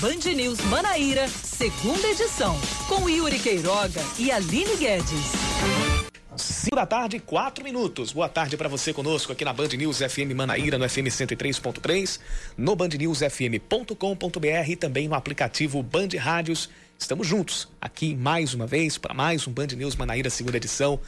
Band News Manaíra, segunda edição, com Yuri Queiroga e Aline Guedes. 5 da tarde, 4 minutos. Boa tarde para você conosco aqui na Band News FM Manaíra, no FM 103.3, no bandnewsfm.com.br e também no aplicativo Band Rádios. Estamos juntos aqui mais uma vez para mais um Band News Manaíra, segunda edição.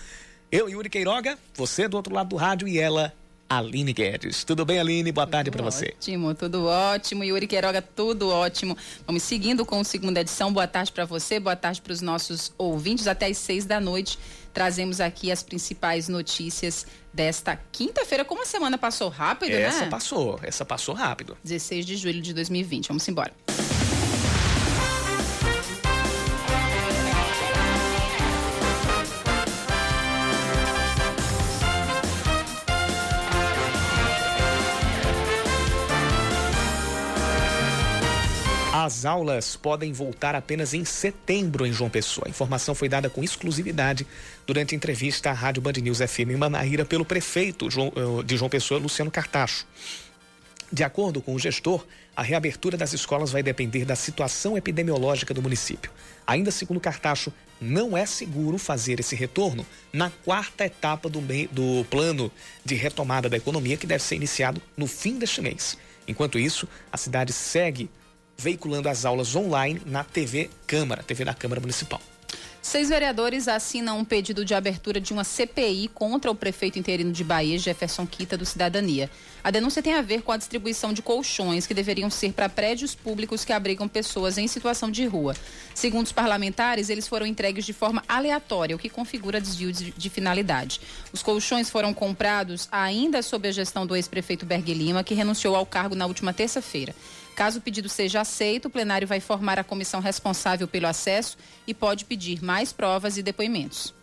Eu, Yuri Queiroga, você do outro lado do rádio e ela, Aline Guedes. Tudo bem, Aline? Boa tarde para você. Ótimo, tudo ótimo. Yuri Queiroga, tudo ótimo. Vamos seguindo com a segunda edição. Boa tarde para você, boa tarde para os nossos ouvintes. Até às seis da noite trazemos aqui as principais notícias desta quinta-feira. Como a semana passou rápido, essa né? Essa passou, essa passou rápido. 16 de julho de 2020. Vamos embora. As aulas podem voltar apenas em setembro em João Pessoa. A informação foi dada com exclusividade durante entrevista à Rádio Band News FM Manaíra pelo prefeito eh, de João Pessoa, Luciano Cartacho. De acordo com o gestor, a reabertura das escolas vai depender da situação epidemiológica do município. Ainda segundo Cartacho, não é seguro fazer esse retorno na quarta etapa do, do plano de retomada da economia que deve ser iniciado no fim deste mês. Enquanto isso, a cidade segue veiculando as aulas online na TV Câmara, TV da Câmara Municipal. Seis vereadores assinam um pedido de abertura de uma CPI contra o prefeito interino de Bahia, Jefferson Quita, do Cidadania. A denúncia tem a ver com a distribuição de colchões que deveriam ser para prédios públicos que abrigam pessoas em situação de rua. Segundo os parlamentares, eles foram entregues de forma aleatória, o que configura desvio de, de finalidade. Os colchões foram comprados ainda sob a gestão do ex-prefeito Bergue Lima, que renunciou ao cargo na última terça-feira. Caso o pedido seja aceito, o plenário vai formar a comissão responsável pelo acesso e pode pedir mais provas e depoimentos.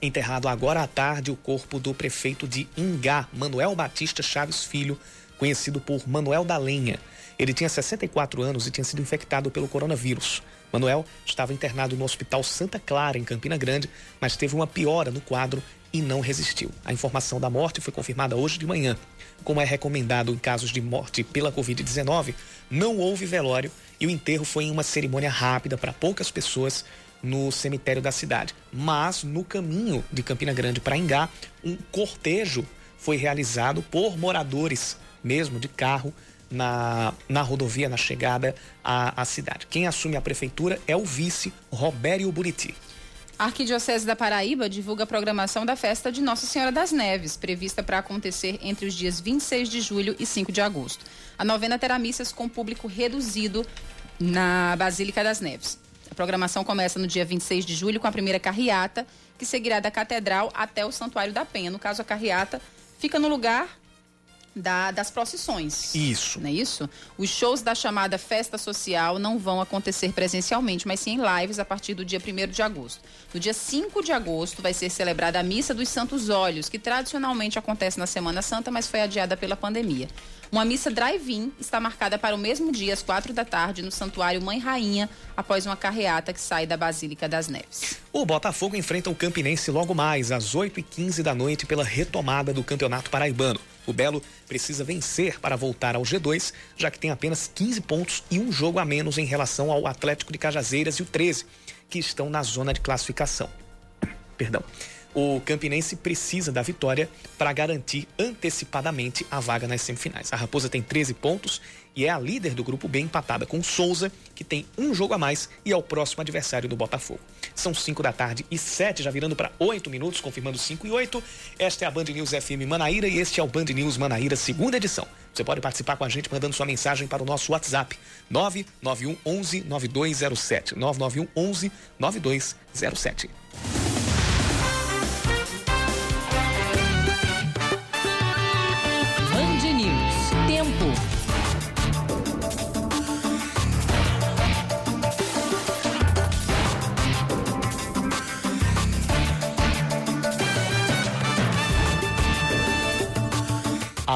Enterrado agora à tarde o corpo do prefeito de Ingá, Manuel Batista Chaves Filho, conhecido por Manuel da Lenha. Ele tinha 64 anos e tinha sido infectado pelo coronavírus. Manuel estava internado no Hospital Santa Clara, em Campina Grande, mas teve uma piora no quadro e não resistiu. A informação da morte foi confirmada hoje de manhã. Como é recomendado em casos de morte pela Covid-19, não houve velório e o enterro foi em uma cerimônia rápida para poucas pessoas no cemitério da cidade. Mas no caminho de Campina Grande para Ingá, um cortejo foi realizado por moradores, mesmo de carro, na, na rodovia, na chegada à, à cidade. Quem assume a prefeitura é o vice Robério Buriti. A Arquidiocese da Paraíba divulga a programação da festa de Nossa Senhora das Neves, prevista para acontecer entre os dias 26 de julho e 5 de agosto. A novena terá missas com público reduzido na Basílica das Neves. A programação começa no dia 26 de julho com a primeira carreata, que seguirá da Catedral até o Santuário da Penha. No caso, a carreata fica no lugar da, das procissões. Isso. Não é isso? Os shows da chamada festa social não vão acontecer presencialmente, mas sim em lives a partir do dia 1 de agosto. No dia 5 de agosto vai ser celebrada a Missa dos Santos Olhos, que tradicionalmente acontece na Semana Santa, mas foi adiada pela pandemia. Uma missa drive-in está marcada para o mesmo dia, às quatro da tarde, no Santuário Mãe Rainha, após uma carreata que sai da Basílica das Neves. O Botafogo enfrenta o Campinense logo mais, às 8h15 da noite, pela retomada do Campeonato Paraibano. O Belo precisa vencer para voltar ao G2, já que tem apenas 15 pontos e um jogo a menos em relação ao Atlético de Cajazeiras e o 13, que estão na zona de classificação. Perdão. O Campinense precisa da vitória para garantir antecipadamente a vaga nas semifinais. A Raposa tem 13 pontos e é a líder do grupo B empatada com Souza, que tem um jogo a mais e é o próximo adversário do Botafogo. São 5 da tarde e 7, já virando para 8 minutos, confirmando 5 e 8. Esta é a Band News FM Manaíra e este é o Band News Manaíra, segunda edição. Você pode participar com a gente mandando sua mensagem para o nosso WhatsApp 991 11 9207. 991 11 9207.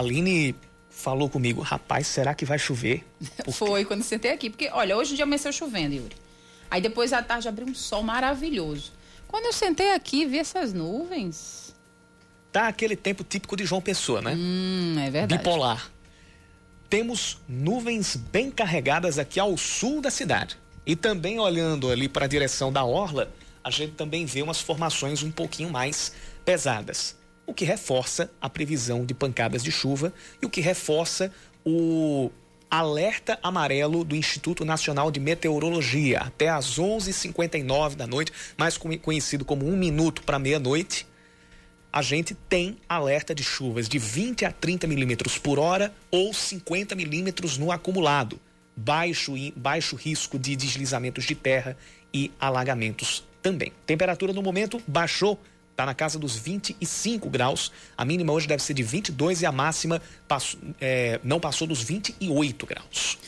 Aline falou comigo, rapaz, será que vai chover? Porque... Foi quando sentei aqui, porque olha, hoje o dia amanheceu chovendo, Yuri. Aí depois à tarde abriu um sol maravilhoso. Quando eu sentei aqui, vi essas nuvens. Tá aquele tempo típico de João Pessoa, né? Hum, é verdade. Bipolar. temos nuvens bem carregadas aqui ao sul da cidade. E também olhando ali para a direção da orla, a gente também vê umas formações um pouquinho mais pesadas, o que reforça a previsão de pancadas de chuva e o que reforça o alerta amarelo do Instituto Nacional de Meteorologia. Até às 11h59 da noite, mais conhecido como um minuto para meia-noite, a gente tem alerta de chuvas de 20 a 30 milímetros por hora ou 50 milímetros no acumulado. Baixo, baixo risco de deslizamentos de terra e alagamentos também. Temperatura no momento baixou está na casa dos 25 graus. A mínima hoje deve ser de 22 e a máxima passou, é, não passou dos 28 graus.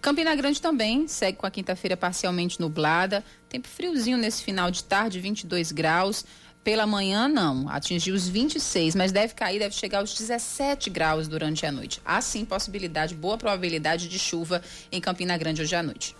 Campina Grande também segue com a quinta-feira parcialmente nublada. Tempo friozinho nesse final de tarde, 22 graus. Pela manhã, não. Atingiu os 26, mas deve cair, deve chegar aos 17 graus durante a noite. Há sim possibilidade, boa probabilidade de chuva em Campina Grande hoje à noite.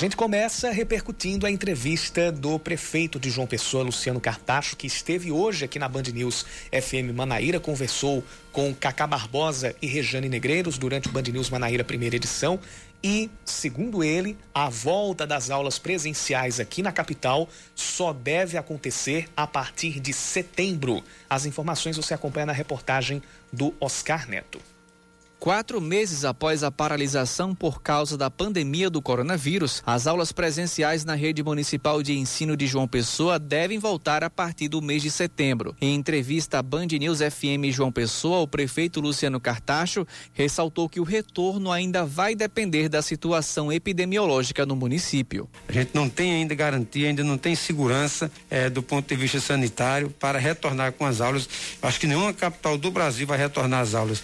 Gente começa repercutindo a entrevista do prefeito de João Pessoa, Luciano Cartacho, que esteve hoje aqui na Band News FM Manaíra, conversou com Cacá Barbosa e Rejane Negreiros durante o Band News Manaíra primeira edição. E, segundo ele, a volta das aulas presenciais aqui na capital só deve acontecer a partir de setembro. As informações você acompanha na reportagem do Oscar Neto. Quatro meses após a paralisação por causa da pandemia do coronavírus, as aulas presenciais na rede municipal de ensino de João Pessoa devem voltar a partir do mês de setembro. Em entrevista à Band News FM João Pessoa, o prefeito Luciano Cartacho ressaltou que o retorno ainda vai depender da situação epidemiológica no município. A gente não tem ainda garantia, ainda não tem segurança é, do ponto de vista sanitário para retornar com as aulas. Acho que nenhuma capital do Brasil vai retornar às aulas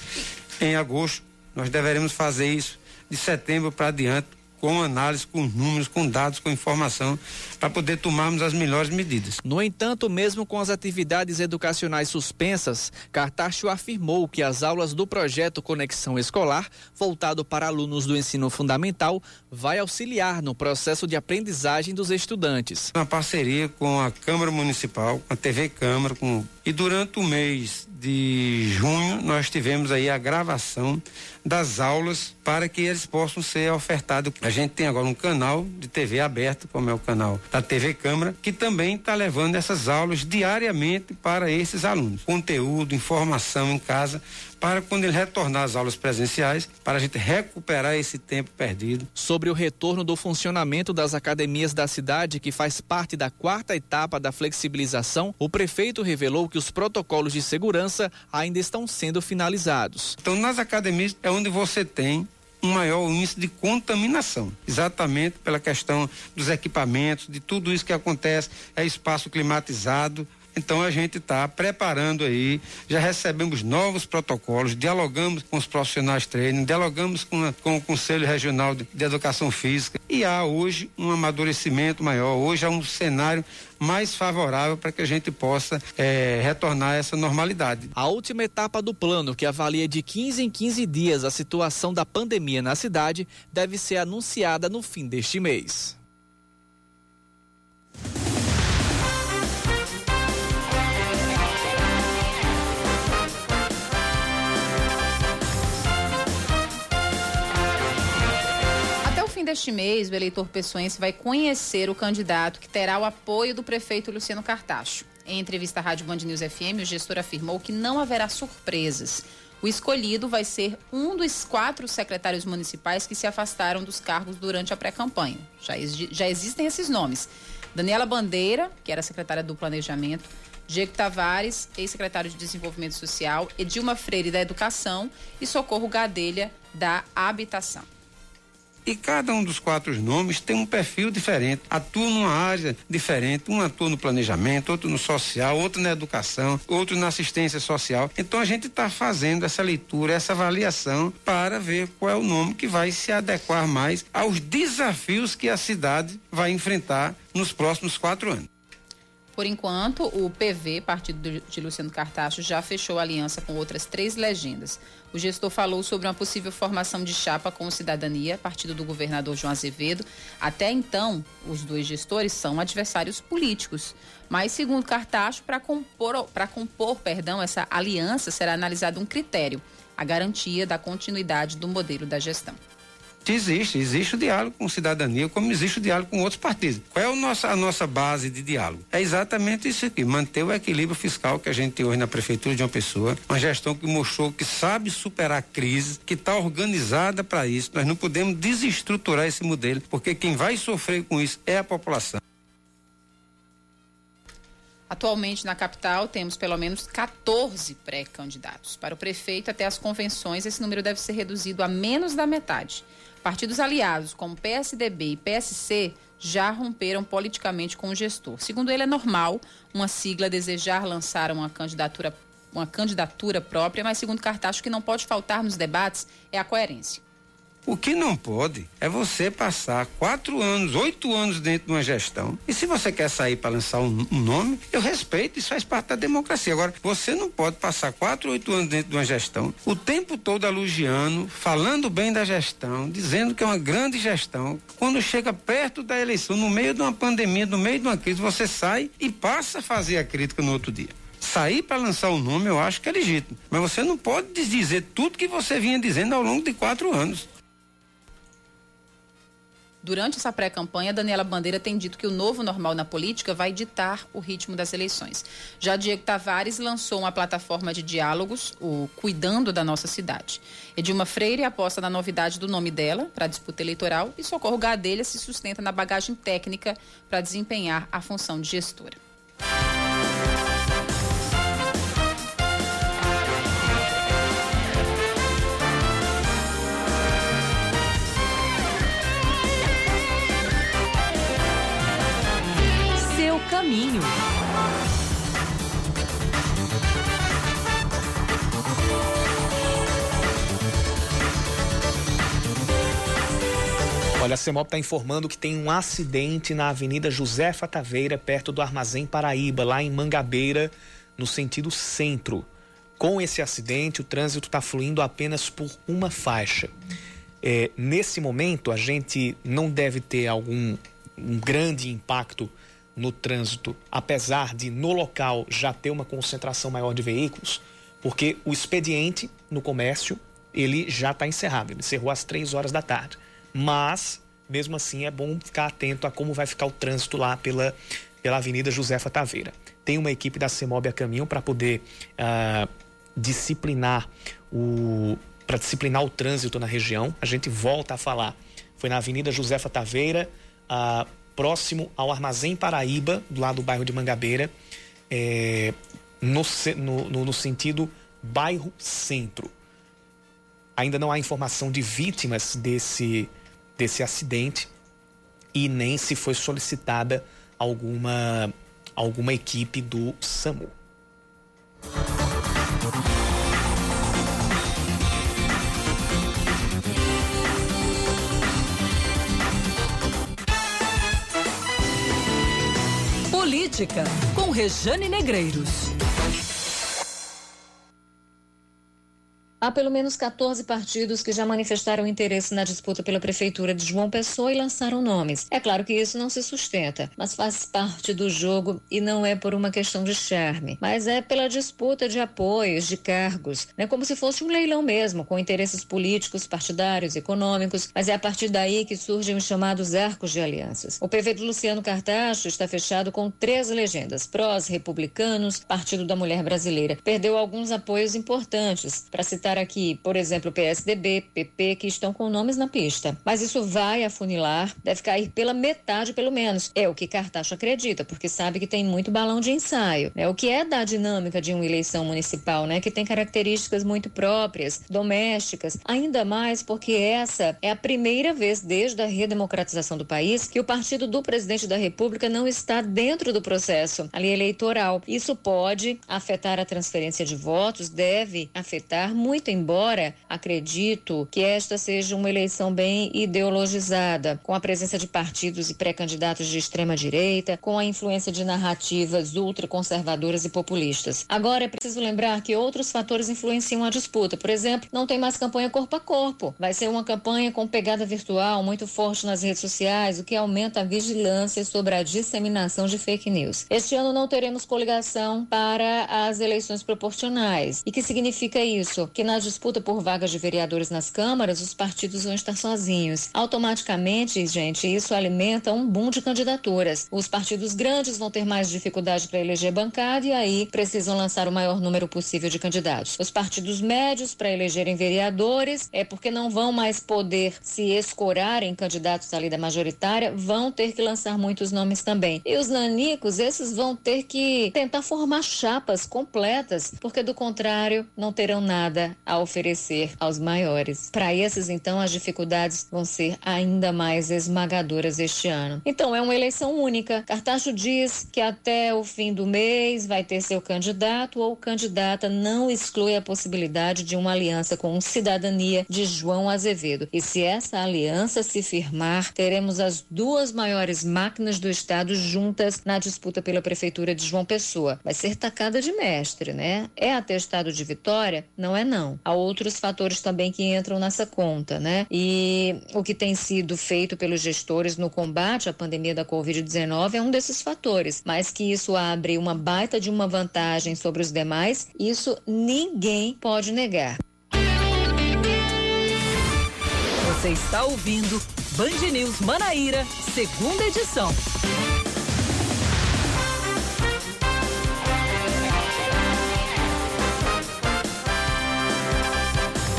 em agosto. Nós deveremos fazer isso de setembro para adiante, com análise, com números, com dados, com informação, para poder tomarmos as melhores medidas. No entanto, mesmo com as atividades educacionais suspensas, Cartacho afirmou que as aulas do projeto Conexão Escolar, voltado para alunos do ensino fundamental, vai auxiliar no processo de aprendizagem dos estudantes. Na parceria com a Câmara Municipal, com a TV Câmara, com... e durante o mês de junho nós tivemos aí a gravação das aulas para que eles possam ser ofertados. A gente tem agora um canal de TV aberto, como é o canal da TV Câmara, que também está levando essas aulas diariamente para esses alunos. Conteúdo, informação em casa, para quando ele retornar às aulas presenciais, para a gente recuperar esse tempo perdido. Sobre o retorno do funcionamento das academias da cidade, que faz parte da quarta etapa da flexibilização, o prefeito revelou que os protocolos de segurança ainda estão sendo finalizados. Então, nas academias é onde você tem um maior índice de contaminação, exatamente pela questão dos equipamentos, de tudo isso que acontece, é espaço climatizado, então a gente está preparando aí, já recebemos novos protocolos, dialogamos com os profissionais treinos, dialogamos com, a, com o Conselho Regional de, de, Educação Física e há hoje um amadurecimento maior, hoje há um cenário mais favorável para que a gente possa é, retornar a essa normalidade. A última etapa do plano, que avalia de 15 em 15 dias a situação da pandemia na cidade, deve ser anunciada no fim deste mês. Deste mês, o eleitor pessoense vai conhecer o candidato que terá o apoio do prefeito Luciano Cartacho. Em entrevista à Rádio Band News FM, o gestor afirmou que não haverá surpresas. O escolhido vai ser um dos quatro secretários municipais que se afastaram dos cargos durante a pré-campanha. Já, já existem esses nomes. Daniela Bandeira, que era secretária do Planejamento, Diego Tavares, ex-secretário de Desenvolvimento Social, Edilma Freire da Educação e Socorro Gadelha da Habitação. E cada um dos quatro nomes tem um perfil diferente, atua numa área diferente, um atua no planejamento, outro no social, outro na educação, outro na assistência social. Então a gente está fazendo essa leitura, essa avaliação para ver qual é o nome que vai se adequar mais aos desafios que a cidade vai enfrentar nos próximos quatro anos. Por enquanto, o PV, partido de Luciano Cartacho, já fechou aliança com outras três legendas. O gestor falou sobre uma possível formação de chapa com o Cidadania, partido do governador João Azevedo. Até então, os dois gestores são adversários políticos. Mas, segundo Cartacho, para compor, compor perdão, essa aliança será analisado um critério: a garantia da continuidade do modelo da gestão. Existe, existe o diálogo com cidadania, como existe o diálogo com outros partidos. Qual é a nossa, a nossa base de diálogo? É exatamente isso aqui, manter o equilíbrio fiscal que a gente tem hoje na prefeitura de uma pessoa, uma gestão que mostrou que sabe superar crises, que está organizada para isso. Nós não podemos desestruturar esse modelo, porque quem vai sofrer com isso é a população. Atualmente na capital temos pelo menos 14 pré-candidatos. Para o prefeito, até as convenções, esse número deve ser reduzido a menos da metade. Partidos aliados, como PSDB e PSC, já romperam politicamente com o gestor. Segundo ele, é normal uma sigla desejar lançar uma candidatura, uma candidatura própria, mas segundo Cartacho, o que não pode faltar nos debates é a coerência. O que não pode é você passar quatro anos, oito anos dentro de uma gestão. E se você quer sair para lançar um, um, nome, eu respeito, isso faz parte da democracia. Agora, você não pode passar quatro, oito anos dentro de uma gestão, o tempo todo elogiando, falando bem da gestão, dizendo que é uma grande gestão. Quando chega perto da eleição, no meio de uma pandemia, no meio de uma crise, você sai e passa a fazer a crítica no outro dia sair para lançar o nome, eu acho que é legítimo. Mas você não pode dizer tudo que você vinha dizendo ao longo de quatro anos. Durante essa pré-campanha, Daniela Bandeira tem dito que o novo normal na política vai ditar o ritmo das eleições. Já Diego Tavares lançou uma plataforma de diálogos, o Cuidando da Nossa Cidade. Edilma Freire aposta na novidade do nome dela para a disputa eleitoral e Socorro Gadelha se sustenta na bagagem técnica para desempenhar a função de gestora. Caminho. Olha, a CEMOB está informando que tem um acidente na Avenida Josefa Taveira, perto do Armazém Paraíba, lá em Mangabeira, no sentido centro. Com esse acidente, o trânsito está fluindo apenas por uma faixa. É, nesse momento, a gente não deve ter algum um grande impacto no trânsito, apesar de no local já ter uma concentração maior de veículos, porque o expediente no comércio ele já está encerrado, ele encerrou às três horas da tarde. Mas, mesmo assim, é bom ficar atento a como vai ficar o trânsito lá pela, pela Avenida Josefa Taveira. Tem uma equipe da CEMOB a caminho para poder uh, disciplinar o para disciplinar o trânsito na região. A gente volta a falar. Foi na Avenida Josefa Taveira, uh, próximo ao Armazém Paraíba, do lado do bairro de Mangabeira, é, no, no, no sentido bairro centro. Ainda não há informação de vítimas desse, desse acidente e nem se foi solicitada alguma, alguma equipe do SAMU. Política, com Rejane Negreiros. Há pelo menos 14 partidos que já manifestaram interesse na disputa pela prefeitura de João Pessoa e lançaram nomes. É claro que isso não se sustenta, mas faz parte do jogo e não é por uma questão de charme, mas é pela disputa de apoios, de cargos. É como se fosse um leilão mesmo, com interesses políticos, partidários, econômicos, mas é a partir daí que surgem os chamados arcos de alianças. O PV do Luciano Cartacho está fechado com três legendas: prós, republicanos, Partido da Mulher Brasileira. Perdeu alguns apoios importantes, para citar para que, por exemplo, PSDB, PP, que estão com nomes na pista. Mas isso vai afunilar, deve cair pela metade, pelo menos. É o que Cartacho acredita, porque sabe que tem muito balão de ensaio. É o que é da dinâmica de uma eleição municipal, né? Que tem características muito próprias, domésticas, ainda mais porque essa é a primeira vez desde a redemocratização do país que o partido do presidente da República não está dentro do processo ali eleitoral. Isso pode afetar a transferência de votos, deve afetar muito, embora acredito que esta seja uma eleição bem ideologizada, com a presença de partidos e pré-candidatos de extrema direita, com a influência de narrativas ultraconservadoras e populistas. Agora é preciso lembrar que outros fatores influenciam a disputa. Por exemplo, não tem mais campanha corpo a corpo. Vai ser uma campanha com pegada virtual muito forte nas redes sociais, o que aumenta a vigilância sobre a disseminação de fake news. Este ano não teremos coligação para as eleições proporcionais. E que significa isso? Que na disputa por vagas de vereadores nas câmaras, os partidos vão estar sozinhos. Automaticamente, gente, isso alimenta um boom de candidaturas. Os partidos grandes vão ter mais dificuldade para eleger bancada e aí precisam lançar o maior número possível de candidatos. Os partidos médios para elegerem vereadores é porque não vão mais poder se escorar em candidatos ali da majoritária, vão ter que lançar muitos nomes também. E os nanicos, esses vão ter que tentar formar chapas completas, porque do contrário não terão nada a oferecer aos maiores. Para esses, então, as dificuldades vão ser ainda mais esmagadoras este ano. Então, é uma eleição única. Cartacho diz que até o fim do mês vai ter seu candidato ou candidata, não exclui a possibilidade de uma aliança com Cidadania de João Azevedo. E se essa aliança se firmar, teremos as duas maiores máquinas do estado juntas na disputa pela prefeitura de João Pessoa. Vai ser tacada de mestre, né? É atestado de vitória? Não é não. Há outros fatores também que entram nessa conta, né? E o que tem sido feito pelos gestores no combate à pandemia da Covid-19 é um desses fatores, mas que isso abre uma baita de uma vantagem sobre os demais, isso ninguém pode negar. Você está ouvindo Band News Manaíra, segunda edição.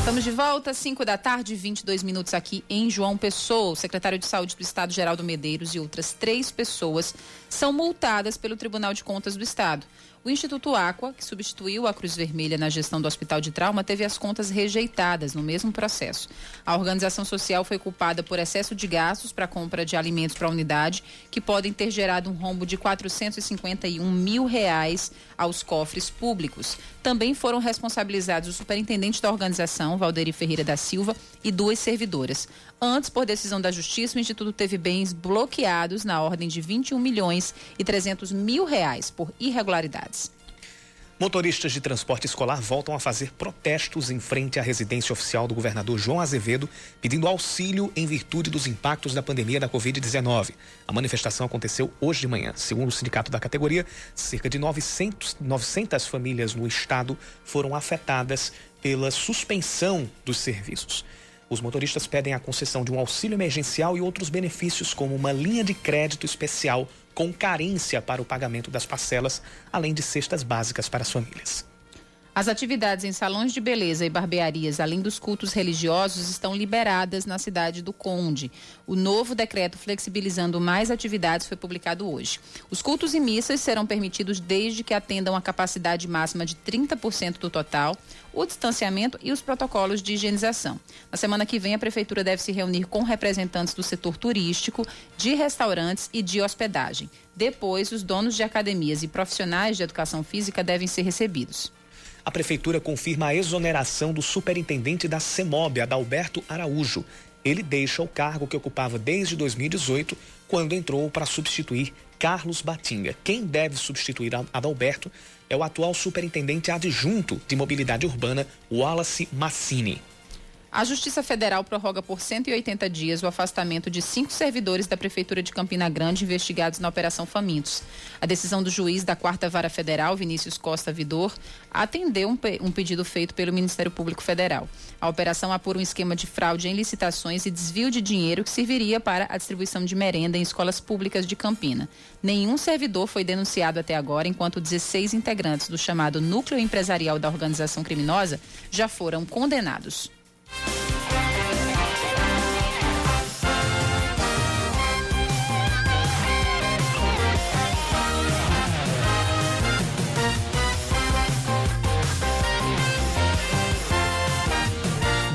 Estamos de volta, 5 da tarde, 22 minutos aqui em João Pessoa. O secretário de Saúde do Estado, Geraldo Medeiros, e outras três pessoas são multadas pelo Tribunal de Contas do Estado. O Instituto Aqua, que substituiu a Cruz Vermelha na gestão do Hospital de Trauma, teve as contas rejeitadas no mesmo processo. A organização social foi culpada por excesso de gastos para compra de alimentos para a unidade, que podem ter gerado um rombo de 451 mil reais aos cofres públicos. Também foram responsabilizados o superintendente da organização, Valderi Ferreira da Silva, e duas servidoras. Antes, por decisão da Justiça, o Instituto teve bens bloqueados na ordem de 21 milhões e 300 mil reais por irregularidades. Motoristas de transporte escolar voltam a fazer protestos em frente à residência oficial do governador João Azevedo, pedindo auxílio em virtude dos impactos da pandemia da Covid-19. A manifestação aconteceu hoje de manhã. Segundo o sindicato da categoria, cerca de 900, 900 famílias no estado foram afetadas pela suspensão dos serviços. Os motoristas pedem a concessão de um auxílio emergencial e outros benefícios, como uma linha de crédito especial com carência para o pagamento das parcelas, além de cestas básicas para as famílias. As atividades em salões de beleza e barbearias, além dos cultos religiosos, estão liberadas na cidade do Conde. O novo decreto flexibilizando mais atividades foi publicado hoje. Os cultos e missas serão permitidos desde que atendam a capacidade máxima de 30% do total, o distanciamento e os protocolos de higienização. Na semana que vem, a Prefeitura deve se reunir com representantes do setor turístico, de restaurantes e de hospedagem. Depois, os donos de academias e profissionais de educação física devem ser recebidos. A Prefeitura confirma a exoneração do superintendente da CEMOB, Adalberto Araújo. Ele deixa o cargo que ocupava desde 2018, quando entrou para substituir Carlos Batinga. Quem deve substituir Adalberto é o atual superintendente adjunto de mobilidade urbana, Wallace Massini. A Justiça Federal prorroga por 180 dias o afastamento de cinco servidores da Prefeitura de Campina Grande investigados na Operação Famintos. A decisão do juiz da Quarta Vara Federal, Vinícius Costa Vidor, atendeu um, pe um pedido feito pelo Ministério Público Federal. A operação apura um esquema de fraude em licitações e desvio de dinheiro que serviria para a distribuição de merenda em escolas públicas de Campina. Nenhum servidor foi denunciado até agora, enquanto 16 integrantes do chamado núcleo empresarial da organização criminosa já foram condenados.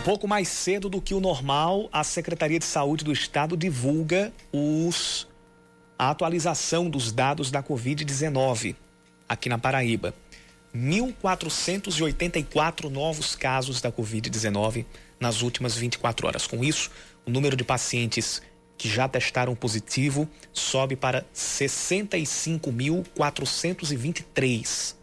Pouco mais cedo do que o normal, a Secretaria de Saúde do Estado divulga os a atualização dos dados da Covid-19 aqui na Paraíba. 1.484 novos casos da Covid-19 nas últimas 24 horas. Com isso, o número de pacientes que já testaram positivo sobe para 65.423.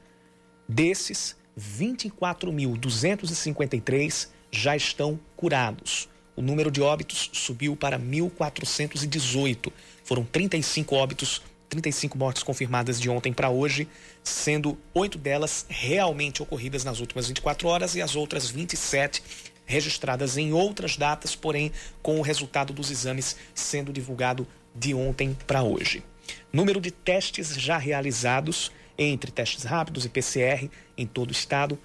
Desses, 24.253 já estão curados. O número de óbitos subiu para 1.418. Foram 35 óbitos 35 mortes confirmadas de ontem para hoje, sendo oito delas realmente ocorridas nas últimas 24 horas e as outras 27 registradas em outras datas, porém com o resultado dos exames sendo divulgado de ontem para hoje. Número de testes já realizados entre testes rápidos e PCR em todo o estado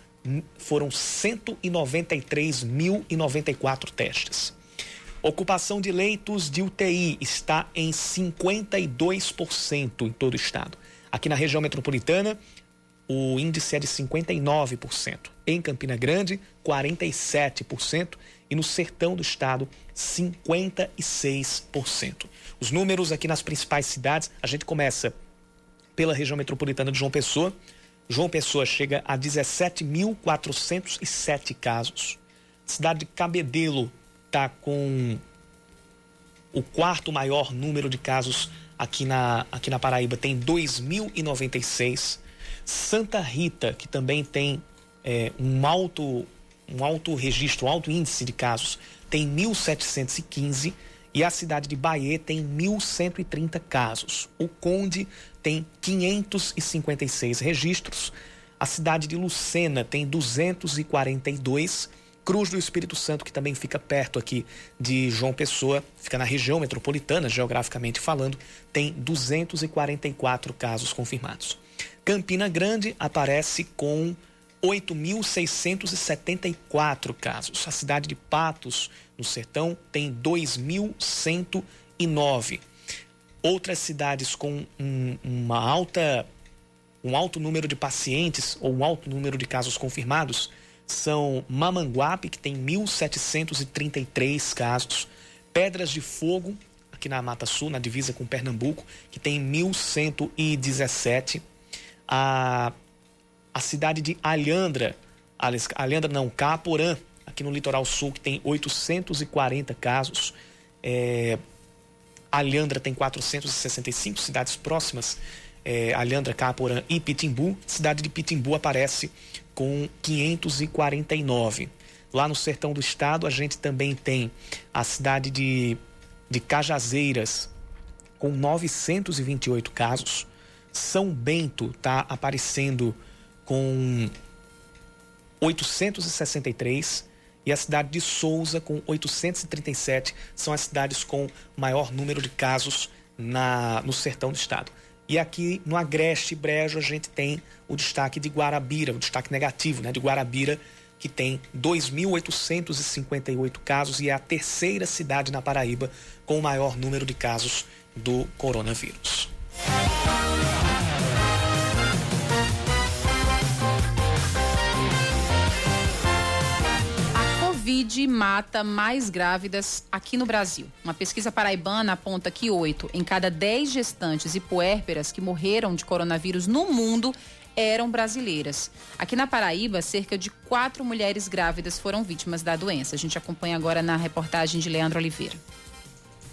foram 193.094 testes. Ocupação de leitos de UTI está em 52% em todo o estado. Aqui na região metropolitana, o índice é de 59%. Em Campina Grande, 47%. E no sertão do estado, 56%. Os números aqui nas principais cidades, a gente começa pela região metropolitana de João Pessoa. João Pessoa chega a 17.407 casos. Cidade de Cabedelo está com o quarto maior número de casos aqui na, aqui na Paraíba, tem 2.096. Santa Rita, que também tem é, um, alto, um alto registro, um alto índice de casos, tem 1.715. E a cidade de Bahia tem 1.130 casos. O Conde tem 556 registros. A cidade de Lucena tem 242 Cruz do Espírito Santo, que também fica perto aqui de João Pessoa, fica na região metropolitana, geograficamente falando, tem 244 casos confirmados. Campina Grande aparece com 8.674 casos. A cidade de Patos, no Sertão, tem 2.109. Outras cidades com um, uma alta, um alto número de pacientes ou um alto número de casos confirmados são Mamanguape, que tem 1.733 casos, Pedras de Fogo, aqui na Mata Sul, na divisa com Pernambuco, que tem 1.117. A, a cidade de Alhandra, Alhandra não, Caporã, aqui no litoral sul, que tem 840 casos. É, Alhandra tem 465 cidades próximas, é, Alhandra, Caporã e Pitimbu. Cidade de Pitimbu aparece com 549. Lá no sertão do estado, a gente também tem a cidade de, de Cajazeiras, com 928 casos. São Bento está aparecendo com 863 e a cidade de Souza com 837 são as cidades com maior número de casos na, no sertão do estado. E aqui no Agreste Brejo a gente tem o destaque de Guarabira, o destaque negativo né, de Guarabira, que tem 2.858 casos e é a terceira cidade na Paraíba com o maior número de casos do coronavírus. Covid mata mais grávidas aqui no Brasil. Uma pesquisa paraibana aponta que oito em cada dez gestantes e puérperas que morreram de coronavírus no mundo eram brasileiras. Aqui na Paraíba, cerca de quatro mulheres grávidas foram vítimas da doença. A gente acompanha agora na reportagem de Leandro Oliveira.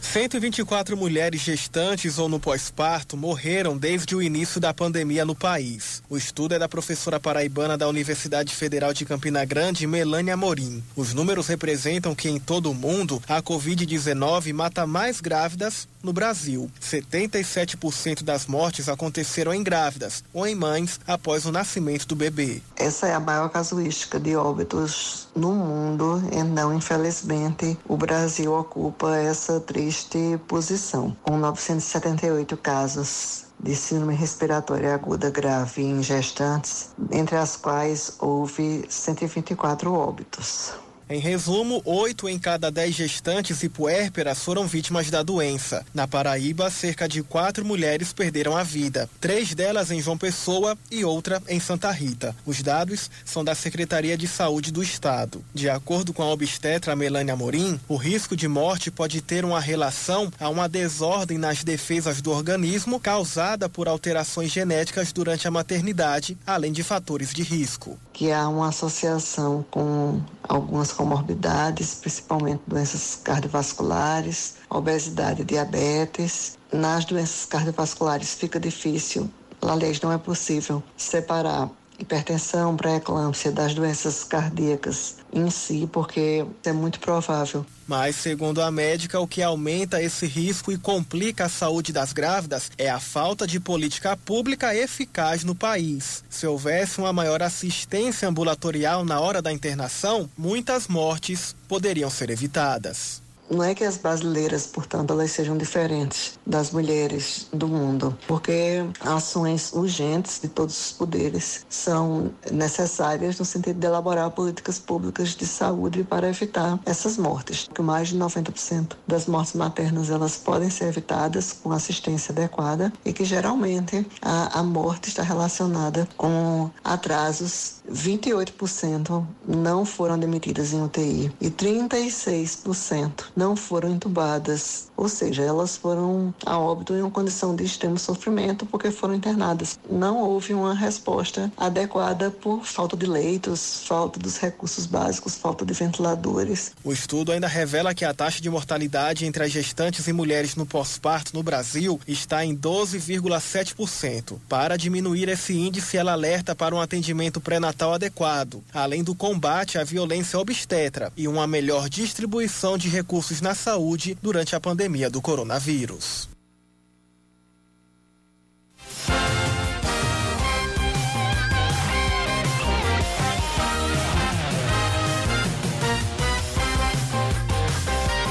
124 mulheres gestantes ou no pós-parto morreram desde o início da pandemia no país. O estudo é da professora paraibana da Universidade Federal de Campina Grande, Melânia Morim. Os números representam que em todo o mundo a Covid-19 mata mais grávidas no Brasil. 77% das mortes aconteceram em grávidas ou em mães após o nascimento do bebê. Essa é a maior casuística de óbitos no mundo, então, infelizmente, o Brasil ocupa essa triste posição, com 978 casos de síndrome respiratória aguda grave em gestantes, entre as quais houve 124 óbitos. Em resumo, oito em cada dez gestantes e puérperas foram vítimas da doença. Na Paraíba, cerca de quatro mulheres perderam a vida, três delas em João Pessoa e outra em Santa Rita. Os dados são da Secretaria de Saúde do Estado. De acordo com a obstetra Melânia Morim, o risco de morte pode ter uma relação a uma desordem nas defesas do organismo causada por alterações genéticas durante a maternidade, além de fatores de risco. Que há uma associação com algumas comorbidades, principalmente doenças cardiovasculares, obesidade diabetes. Nas doenças cardiovasculares fica difícil, aliás, não é possível separar hipertensão, pré-eclâmpsia, das doenças cardíacas em si, porque é muito provável. Mas, segundo a médica, o que aumenta esse risco e complica a saúde das grávidas é a falta de política pública eficaz no país. Se houvesse uma maior assistência ambulatorial na hora da internação, muitas mortes poderiam ser evitadas. Não é que as brasileiras, portanto, elas sejam diferentes das mulheres do mundo, porque ações urgentes de todos os poderes são necessárias no sentido de elaborar políticas públicas de saúde para evitar essas mortes. Que mais de 90% das mortes maternas elas podem ser evitadas com assistência adequada e que geralmente a, a morte está relacionada com atrasos. 28% não foram admitidas em UTI e 36% não foram entubadas, ou seja, elas foram a óbito em uma condição de extremo sofrimento porque foram internadas. Não houve uma resposta adequada por falta de leitos, falta dos recursos básicos, falta de ventiladores. O estudo ainda revela que a taxa de mortalidade entre as gestantes e mulheres no pós-parto no Brasil está em 12,7%. Para diminuir esse índice, ela alerta para um atendimento pré-natal adequado, além do combate à violência obstetra e uma melhor distribuição de recursos na saúde durante a pandemia do coronavírus.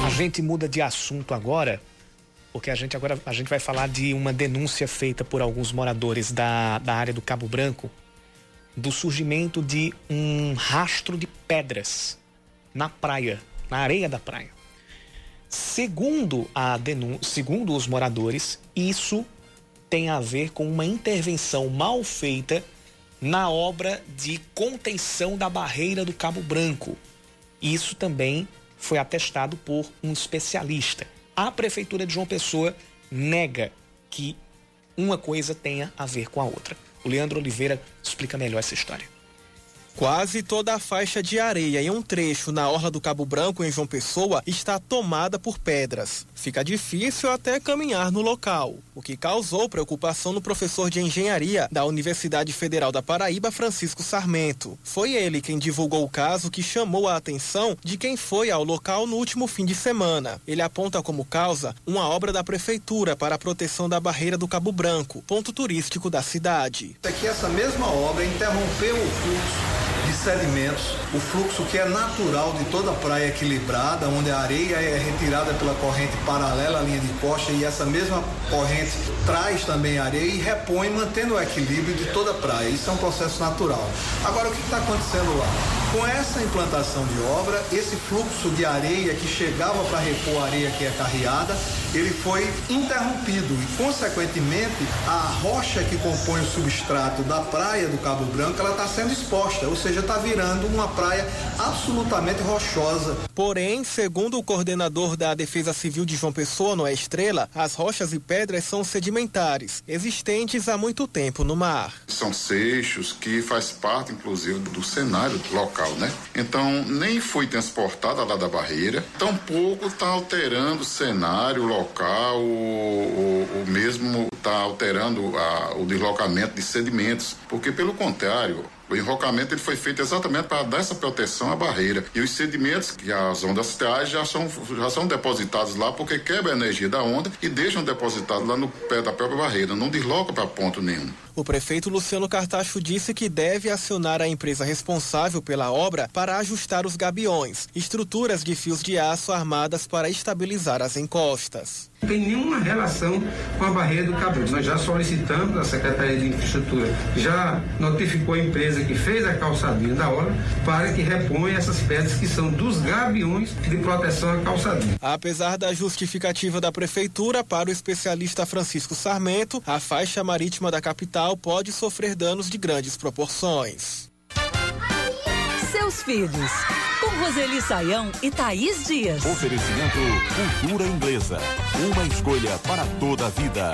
A gente muda de assunto agora, porque a gente agora a gente vai falar de uma denúncia feita por alguns moradores da, da área do Cabo Branco do surgimento de um rastro de pedras na praia, na areia da praia. Segundo, a segundo os moradores, isso tem a ver com uma intervenção mal feita na obra de contenção da barreira do Cabo Branco. Isso também foi atestado por um especialista. A Prefeitura de João Pessoa nega que uma coisa tenha a ver com a outra. O Leandro Oliveira explica melhor essa história. Quase toda a faixa de areia em um trecho na Orla do Cabo Branco, em João Pessoa, está tomada por pedras. Fica difícil até caminhar no local, o que causou preocupação no professor de engenharia da Universidade Federal da Paraíba, Francisco Sarmento. Foi ele quem divulgou o caso que chamou a atenção de quem foi ao local no último fim de semana. Ele aponta como causa uma obra da prefeitura para a proteção da barreira do Cabo Branco, ponto turístico da cidade. Aqui essa mesma obra interrompeu o fluxo sedimentos, o fluxo que é natural de toda praia equilibrada, onde a areia é retirada pela corrente paralela à linha de costa e essa mesma corrente traz também areia e repõe, mantendo o equilíbrio de toda praia. Isso é um processo natural. Agora, o que está acontecendo lá? Com essa implantação de obra, esse fluxo de areia que chegava para repor a areia que é carreada, ele foi interrompido e, consequentemente, a rocha que compõe o substrato da praia do Cabo Branco, ela está sendo exposta, ou seja, está virando uma praia absolutamente rochosa. Porém, segundo o coordenador da Defesa Civil de João Pessoa, Noé Estrela, as rochas e pedras são sedimentares, existentes há muito tempo no mar. São seixos que faz parte, inclusive, do cenário local local, né? Então, nem foi transportada lá da barreira, tampouco está alterando o cenário local, ou, ou mesmo está alterando a, o deslocamento de sedimentos, porque pelo contrário, o enrocamento ele foi feito exatamente para dar essa proteção à barreira. E os sedimentos que as ondas traz já são, já são depositados lá porque quebra a energia da onda e deixam depositados lá no pé da própria barreira, não desloca para ponto nenhum. O prefeito Luciano Cartacho disse que deve acionar a empresa responsável pela obra para ajustar os gabiões, estruturas de fios de aço armadas para estabilizar as encostas. Não tem nenhuma relação com a barreira do cabelo. Nós já solicitamos à Secretaria de Infraestrutura, já notificou a empresa que fez a calçadinha da obra para que reponha essas pedras que são dos gabiões de proteção à calçadinha. Apesar da justificativa da prefeitura para o especialista Francisco Sarmento, a faixa marítima da capital pode sofrer danos de grandes proporções. Seus filhos, com Roseli Saião e Thaís Dias. Oferecimento Cultura Inglesa. Uma escolha para toda a vida.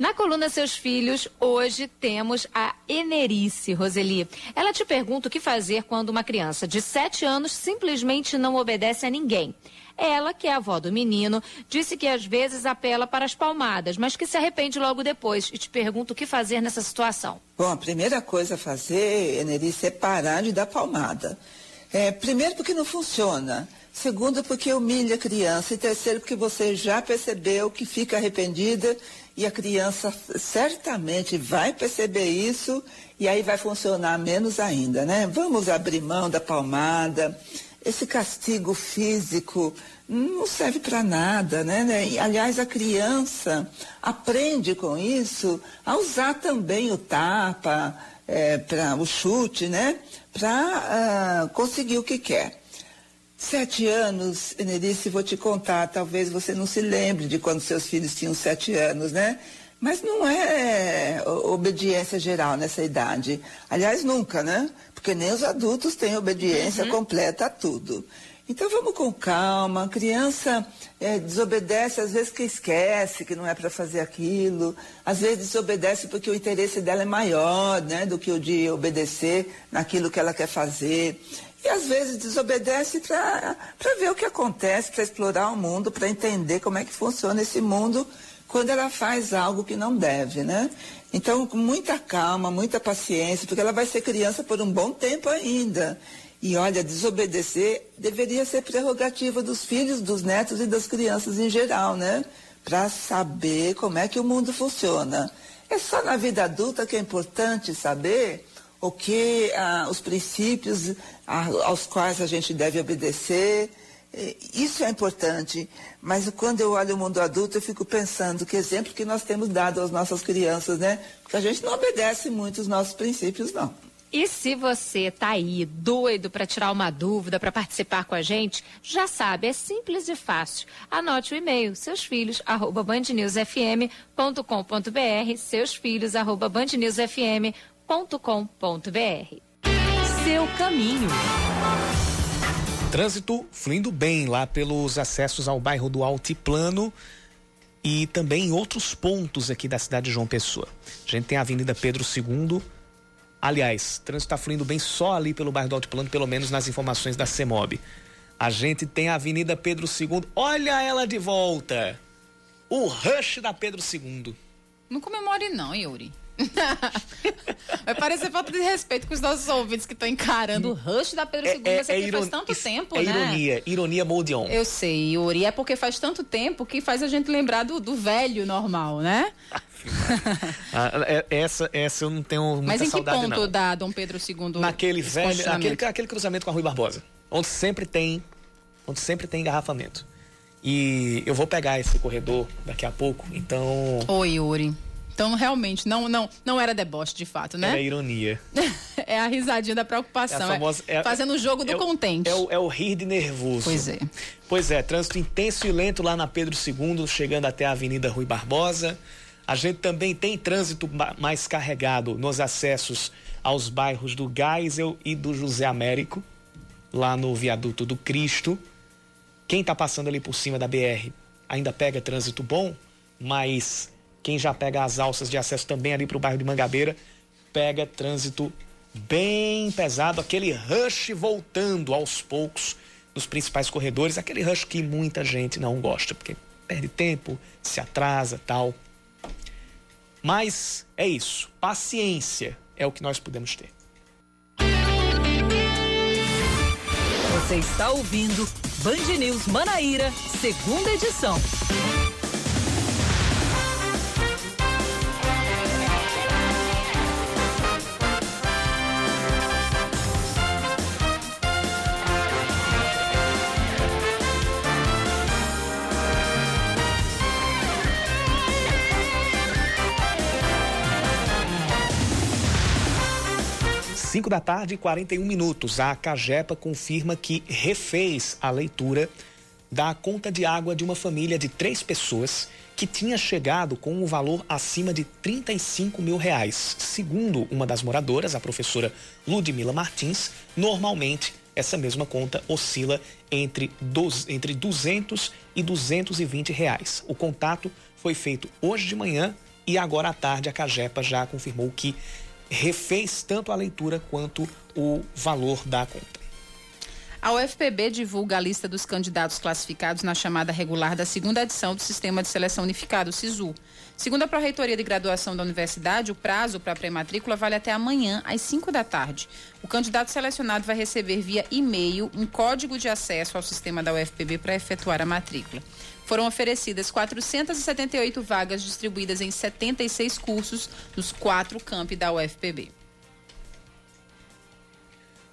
Na coluna Seus Filhos, hoje temos a Enerice, Roseli. Ela te pergunta o que fazer quando uma criança de 7 anos simplesmente não obedece a ninguém. Ela, que é avó do menino, disse que às vezes apela para as palmadas, mas que se arrepende logo depois e te pergunta o que fazer nessa situação. Bom, a primeira coisa a fazer, Enerice, é parar de dar palmada. É, primeiro porque não funciona. Segundo, porque humilha a criança. E terceiro, porque você já percebeu que fica arrependida e a criança certamente vai perceber isso e aí vai funcionar menos ainda, né? Vamos abrir mão da palmada. Esse castigo físico não serve para nada, né? Aliás, a criança aprende com isso a usar também o tapa, é, o chute, né? Para uh, conseguir o que quer. Sete anos, Enerice, vou te contar, talvez você não se lembre de quando seus filhos tinham sete anos, né? Mas não é obediência geral nessa idade. Aliás, nunca, né? Porque nem os adultos têm obediência uhum. completa a tudo. Então vamos com calma. A criança é, desobedece, às vezes que esquece que não é para fazer aquilo, às vezes desobedece porque o interesse dela é maior né, do que o de obedecer naquilo que ela quer fazer. E às vezes desobedece para ver o que acontece, para explorar o mundo, para entender como é que funciona esse mundo quando ela faz algo que não deve, né? Então, com muita calma, muita paciência, porque ela vai ser criança por um bom tempo ainda. E olha, desobedecer deveria ser prerrogativa dos filhos, dos netos e das crianças em geral, né? Para saber como é que o mundo funciona. É só na vida adulta que é importante saber o que ah, os princípios aos quais a gente deve obedecer. Isso é importante, mas quando eu olho o mundo adulto, eu fico pensando que exemplo que nós temos dado às nossas crianças, né? Porque a gente não obedece muito os nossos princípios, não. E se você tá aí doido para tirar uma dúvida, para participar com a gente, já sabe, é simples e fácil. Anote o e-mail seusfilhos@bandnewsfm.com.br, seusfilhos@bandnewsfm.com.br www.cultura.com.br. Seu caminho. Trânsito fluindo bem lá pelos acessos ao bairro do Altiplano e também em outros pontos aqui da cidade de João Pessoa. A gente tem a Avenida Pedro II. Aliás, trânsito está fluindo bem só ali pelo bairro do Altiplano, pelo menos nas informações da CEMOB. A gente tem a Avenida Pedro II. Olha ela de volta! O rush da Pedro II. Não comemore não, Yuri. Vai parecer falta de respeito com os nossos ouvintes que estão encarando o rush da Pedro II. É, é, é faz tanto tempo, é né? ironia, ironia Moldion. Eu sei, Yuri. É porque faz tanto tempo que faz a gente lembrar do, do velho normal, né? ah, é, essa, essa eu não tenho muita Mas em que ponto não. da Dom Pedro II? Naquele velho, aquele, aquele cruzamento com a Rui Barbosa, onde sempre tem, onde sempre tem engarrafamento. E eu vou pegar esse corredor daqui a pouco, então. Oi, Yuri. Então, realmente, não, não, não era deboche de fato, né? É ironia. é a risadinha da preocupação. É famosa, é, fazendo o jogo do é contente. É o, é o rir de nervoso. Pois é. Pois é, trânsito intenso e lento lá na Pedro II, chegando até a Avenida Rui Barbosa. A gente também tem trânsito mais carregado nos acessos aos bairros do Geisel e do José Américo. lá no viaduto do Cristo. Quem está passando ali por cima da BR ainda pega trânsito bom, mas quem já pega as alças de acesso também ali para o bairro de Mangabeira pega trânsito bem pesado, aquele rush voltando aos poucos nos principais corredores, aquele rush que muita gente não gosta, porque perde tempo, se atrasa, tal. Mas é isso, paciência é o que nós podemos ter. Você está ouvindo Band News Manaíra, segunda edição. 5 da tarde e 41 minutos. A Cagepa confirma que refez a leitura da conta de água de uma família de três pessoas que tinha chegado com um valor acima de 35 mil reais. Segundo uma das moradoras, a professora Ludmila Martins, normalmente essa mesma conta oscila entre, dos, entre 200 e 220 reais. O contato foi feito hoje de manhã e agora à tarde a Cagepa já confirmou que refez tanto a leitura quanto o valor da conta. A UFPB divulga a lista dos candidatos classificados na chamada regular da segunda edição do Sistema de Seleção Unificado, SISU. Segundo a Pró-Reitoria de Graduação da Universidade, o prazo para a pré-matrícula vale até amanhã, às 5 da tarde. O candidato selecionado vai receber via e-mail um código de acesso ao sistema da UFPB para efetuar a matrícula. Foram oferecidas 478 vagas distribuídas em 76 cursos nos quatro campi da UFPB.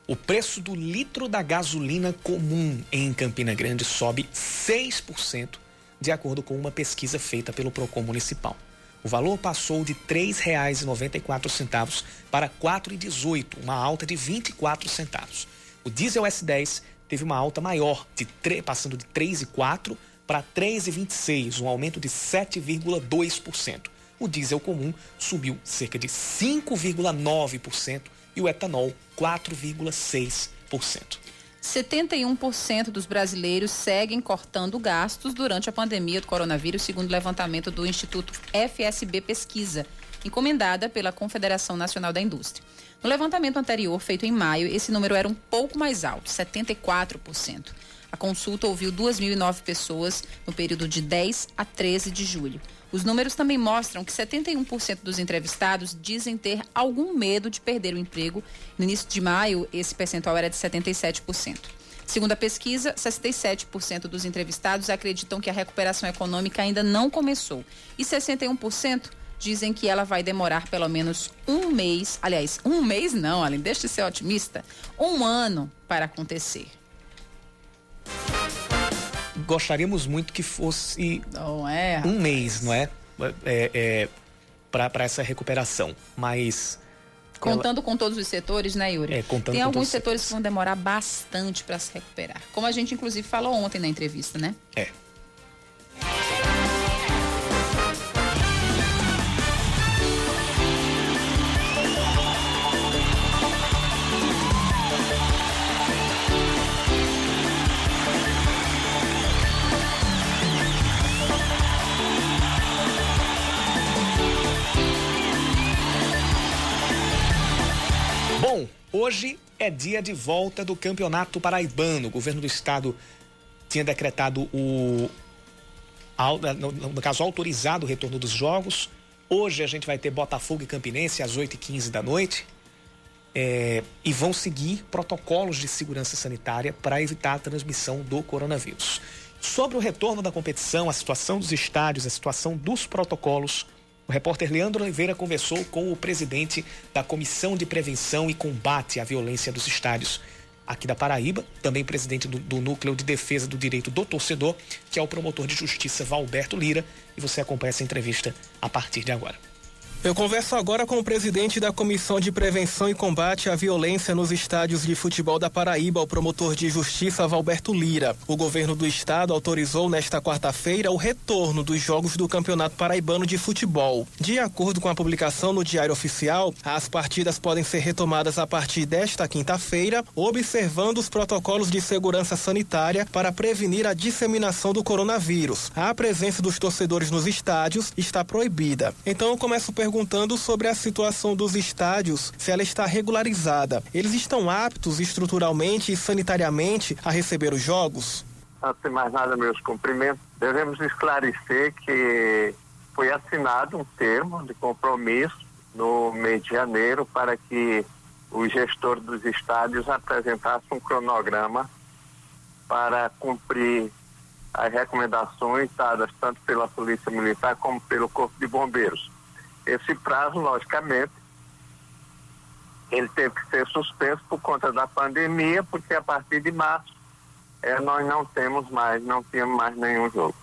O preço do litro da gasolina comum em Campina Grande sobe 6%, de acordo com uma pesquisa feita pelo Procon Municipal. O valor passou de R$ 3,94 para R$ 4,18, uma alta de 24 centavos. O diesel S10 teve uma alta maior, de 3, passando de 3,4 para 3,26, um aumento de 7,2%. O diesel comum subiu cerca de 5,9% e o etanol 4,6%. 71% dos brasileiros seguem cortando gastos durante a pandemia do coronavírus, segundo o levantamento do Instituto FSB Pesquisa, encomendada pela Confederação Nacional da Indústria. No levantamento anterior, feito em maio, esse número era um pouco mais alto, 74%. A consulta ouviu 2.009 pessoas no período de 10 a 13 de julho. Os números também mostram que 71% dos entrevistados dizem ter algum medo de perder o emprego. No início de maio, esse percentual era de 77%. Segundo a pesquisa, 67% dos entrevistados acreditam que a recuperação econômica ainda não começou e 61% dizem que ela vai demorar pelo menos um mês, aliás, um mês não, além deixe de ser otimista, um ano para acontecer gostaríamos muito que fosse é, um mês, não é? é, é para essa recuperação. Mas. Contando ela... com todos os setores, né, Yuri? É, contando Tem com alguns setores que vão demorar bastante para se recuperar. Como a gente, inclusive, falou ontem na entrevista, né? É. Hoje é dia de volta do Campeonato Paraibano. O governo do estado tinha decretado o. No caso, autorizado o retorno dos jogos. Hoje a gente vai ter Botafogo e Campinense às 8h15 da noite. É, e vão seguir protocolos de segurança sanitária para evitar a transmissão do coronavírus. Sobre o retorno da competição, a situação dos estádios, a situação dos protocolos, o repórter Leandro Oliveira conversou com o presidente da Comissão de Prevenção e Combate à Violência dos Estádios aqui da Paraíba, também presidente do, do, Núcleo de Defesa do Direito do Torcedor, que é o promotor de justiça Valberto Lira. E você acompanha essa entrevista a partir de agora. Eu converso agora com o presidente da Comissão de Prevenção e Combate à Violência nos Estádios de Futebol da Paraíba, o promotor de justiça Valberto Lira. O governo do estado autorizou nesta quarta-feira o retorno dos jogos do Campeonato Paraibano de Futebol. De acordo com a publicação no Diário Oficial, as partidas podem ser retomadas a partir desta quinta-feira, observando os protocolos de segurança sanitária para prevenir a disseminação do coronavírus. A presença dos torcedores nos estádios está proibida. Então eu começo perguntando perguntando sobre a situação dos estádios, se ela está regularizada. Eles estão aptos estruturalmente e sanitariamente a receber os jogos? Antes de mais nada, meus cumprimentos. Devemos esclarecer que foi assinado um termo de compromisso no mês de janeiro para que o gestor dos estádios apresentasse um cronograma para cumprir as recomendações dadas tanto pela Polícia Militar como pelo Corpo de Bombeiros. Esse prazo, logicamente, ele teve que ser suspenso por conta da pandemia, porque a partir de março é, nós não temos mais, não tínhamos mais nenhum jogo.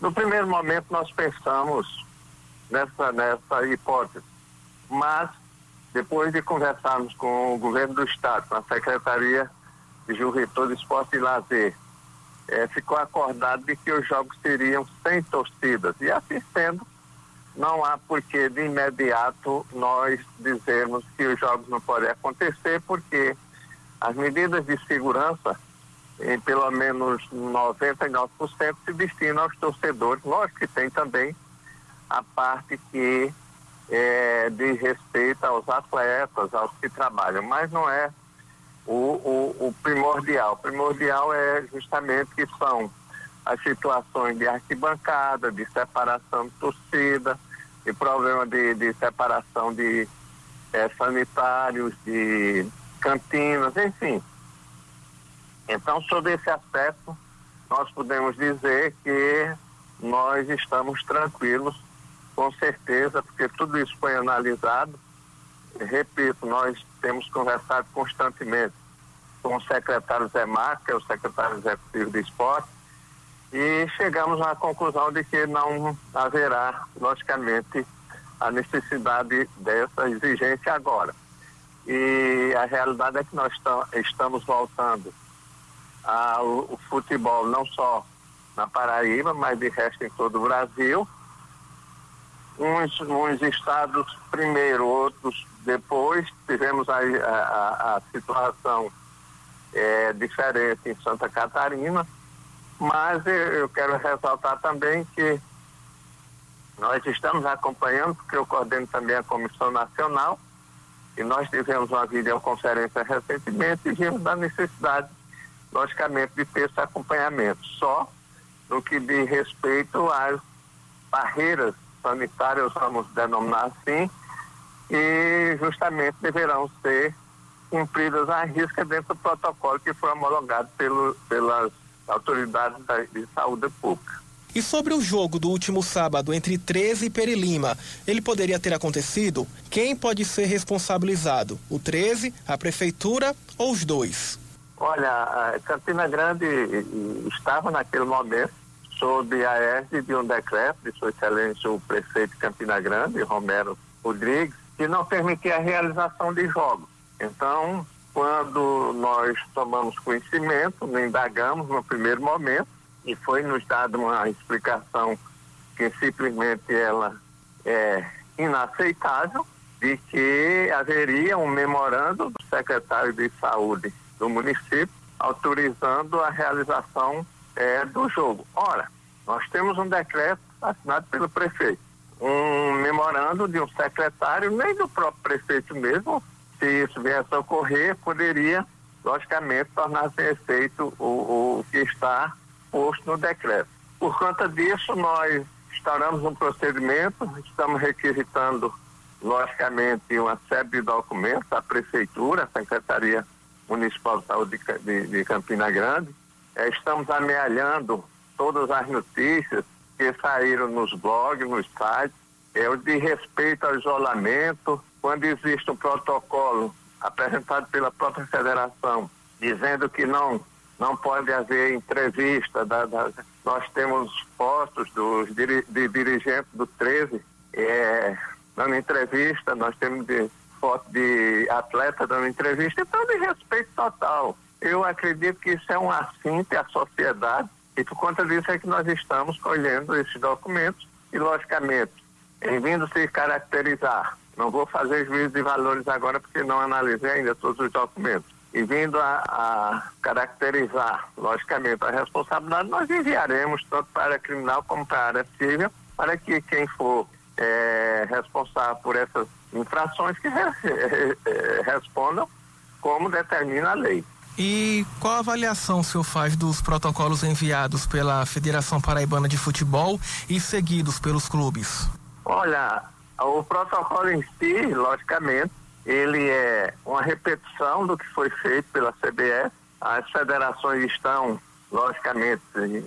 No primeiro momento nós pensamos nessa, nessa hipótese, mas depois de conversarmos com o governo do estado, com a Secretaria de Juventude, Esporte e Lazer, é, ficou acordado de que os jogos seriam sem torcidas. E assim sendo, não há porquê de imediato nós dizermos que os jogos não podem acontecer, porque as medidas de segurança, em pelo menos 99%, se destinam aos torcedores. Lógico que tem também a parte que é de respeito aos atletas, aos que trabalham, mas não é o, o, o primordial. O primordial é justamente que são as situações de arquibancada, de separação de torcida, de problema de, de separação de é, sanitários, de cantinas, enfim. Então, sobre esse aspecto, nós podemos dizer que nós estamos tranquilos, com certeza, porque tudo isso foi analisado. Repito, nós temos conversado constantemente com o secretário Zé Marques, que é o secretário executivo de esporte, e chegamos à conclusão de que não haverá, logicamente, a necessidade dessa exigência agora. E a realidade é que nós estamos voltando ao futebol não só na Paraíba, mas de resto em todo o Brasil. Uns, uns estados primeiro, outros depois. Tivemos a, a, a situação é, diferente em Santa Catarina, mas eu quero ressaltar também que nós estamos acompanhando, porque eu coordeno também a Comissão Nacional, e nós tivemos uma videoconferência recentemente e vimos da necessidade, logicamente, de ter esse acompanhamento. Só no que diz respeito às barreiras sanitárias, vamos denominar assim, e justamente deverão ser cumpridas à risca dentro do protocolo que foi homologado pelo, pelas autoridades de saúde pública. E sobre o jogo do último sábado entre 13 e Perilima, ele poderia ter acontecido? Quem pode ser responsabilizado? O 13, a prefeitura ou os dois? Olha, Campina Grande estava naquele momento sob a égide de um decreto de sua excelência o prefeito de Campina Grande, Romero Rodrigues, que não permitia a realização de jogos. Então, quando nós tomamos conhecimento, indagamos no primeiro momento, e foi nos dado uma explicação que simplesmente ela é inaceitável, de que haveria um memorando do secretário de saúde do município autorizando a realização é, do jogo. Ora, nós temos um decreto assinado pelo prefeito, um memorando de um secretário, nem do próprio prefeito mesmo, se isso viesse a ocorrer, poderia, logicamente, tornar-se efeito o, o que está posto no decreto. Por conta disso, nós instauramos um procedimento, estamos requisitando, logicamente, uma série de documentos à Prefeitura, à Secretaria Municipal de Saúde de, de Campina Grande. É, estamos amealhando todas as notícias que saíram nos blogs, nos sites, é, de respeito ao isolamento, quando existe um protocolo apresentado pela própria federação, dizendo que não não pode haver entrevista. Da, da, nós temos postos dos de dirigentes do 13 é, dando entrevista, nós temos de foto de atleta dando entrevista, então de respeito total. Eu acredito que isso é um assinte à sociedade e por conta disso é que nós estamos colhendo esses documentos e, logicamente, em vindo se caracterizar, não vou fazer juízo de valores agora porque não analisei ainda todos os documentos, e vindo a, a caracterizar, logicamente, a responsabilidade, nós enviaremos tanto para a área criminal como para a área civil, para que quem for é, responsável por essas infrações que re, re, re, respondam como determina a lei. E qual a avaliação o senhor faz dos protocolos enviados pela Federação Paraibana de Futebol e seguidos pelos clubes? Olha, o protocolo em si, logicamente, ele é uma repetição do que foi feito pela CBS. As federações estão, logicamente,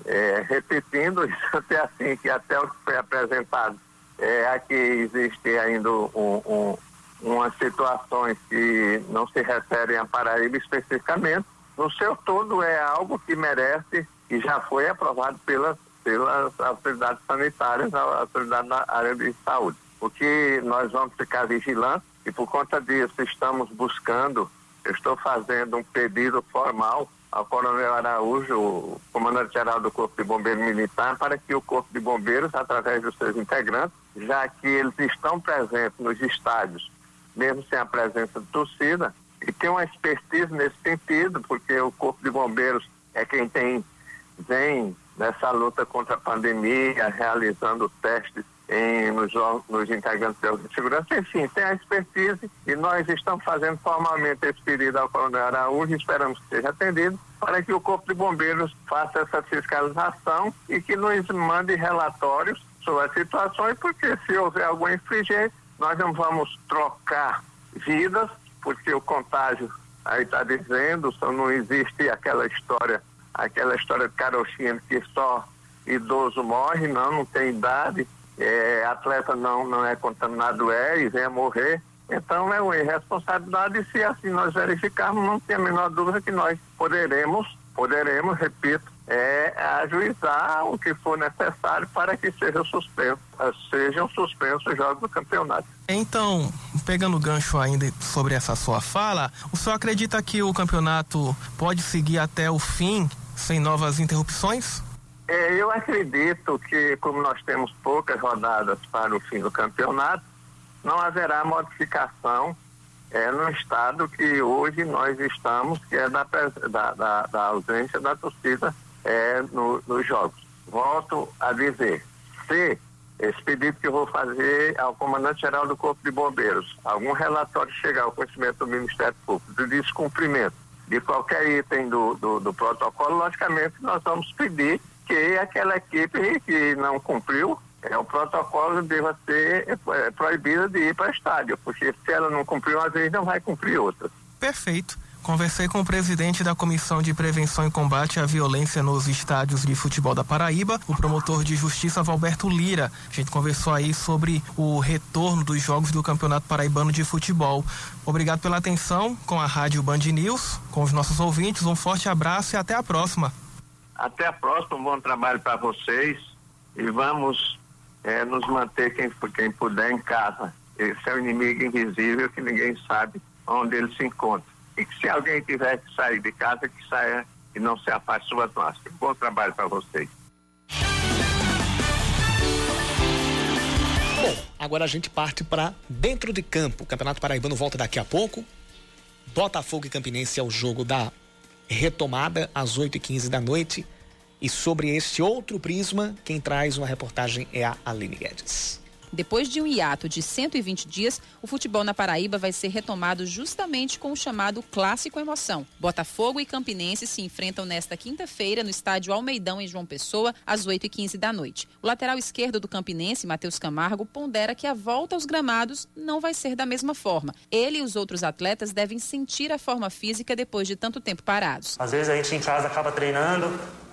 é, repetindo isso até assim, que até o que foi apresentado, é, aqui existe ainda um, um umas situações que não se referem a Paraíba especificamente, no seu todo é algo que merece e já foi aprovado pelas, pelas autoridades sanitárias, a autoridade da área de saúde. O que nós vamos ficar vigilantes e por conta disso estamos buscando, eu estou fazendo um pedido formal ao Coronel Araújo, o comandante-geral do Corpo de Bombeiros Militar, para que o Corpo de Bombeiros, através dos seus integrantes, já que eles estão presentes nos estádios mesmo sem a presença de torcida, e tem uma expertise nesse sentido, porque o Corpo de Bombeiros é quem tem, vem nessa luta contra a pandemia, realizando testes em, nos, nos integrantes de segurança. Enfim, tem a expertise e nós estamos fazendo formalmente esse pedido ao Coronel Araújo esperamos que seja atendido para que o Corpo de Bombeiros faça essa fiscalização e que nos mande relatórios sobre as situações, porque se houver alguma infringência, nós não vamos trocar vidas, porque o contágio aí está dizendo, só não existe aquela história, aquela história de carochinha que só idoso morre, não, não tem idade, é, atleta não, não é contaminado, é, e vem a morrer. Então é uma irresponsabilidade se assim nós verificarmos, não tem a menor dúvida que nós poderemos, poderemos, repito, é ajuizar o que for necessário para que seja suspenso, sejam suspensos os jogos do campeonato. Então, pegando o gancho ainda sobre essa sua fala, o senhor acredita que o campeonato pode seguir até o fim sem novas interrupções? É, eu acredito que, como nós temos poucas rodadas para o fim do campeonato, não haverá modificação é, no estado que hoje nós estamos, que é da, da, da, da ausência da torcida é, no, nos jogos. Volto a dizer, se esse pedido que eu vou fazer ao comandante-geral do Corpo de Bombeiros, algum relatório chegar ao conhecimento do Ministério Público de descumprimento de qualquer item do, do, do protocolo, logicamente nós vamos pedir que aquela equipe que não cumpriu é, o protocolo deva ser é, proibida de ir para estádio, porque se ela não cumpriu uma vez, não vai cumprir outra. Perfeito. Conversei com o presidente da Comissão de Prevenção e Combate à Violência nos Estádios de Futebol da Paraíba, o promotor de justiça Valberto Lira. A gente conversou aí sobre o retorno dos jogos do Campeonato Paraibano de Futebol. Obrigado pela atenção com a Rádio Band News, com os nossos ouvintes. Um forte abraço e até a próxima. Até a próxima, um bom trabalho para vocês e vamos é, nos manter quem, quem puder em casa. Esse é o inimigo invisível que ninguém sabe onde ele se encontra e que se alguém tiver que sair de casa, que saia e não se afaste suas máscaras. Bom trabalho para vocês. Bom, agora a gente parte para dentro de campo. O Campeonato Paraibano volta daqui a pouco. Botafogo e Campinense é o jogo da retomada às 8h15 da noite. E sobre este outro prisma, quem traz uma reportagem é a Aline Guedes. Depois de um hiato de 120 dias, o futebol na Paraíba vai ser retomado justamente com o chamado Clássico Emoção. Botafogo e Campinense se enfrentam nesta quinta-feira no estádio Almeidão, em João Pessoa, às 8h15 da noite. O lateral esquerdo do Campinense, Matheus Camargo, pondera que a volta aos gramados não vai ser da mesma forma. Ele e os outros atletas devem sentir a forma física depois de tanto tempo parados. Às vezes a gente em casa acaba treinando,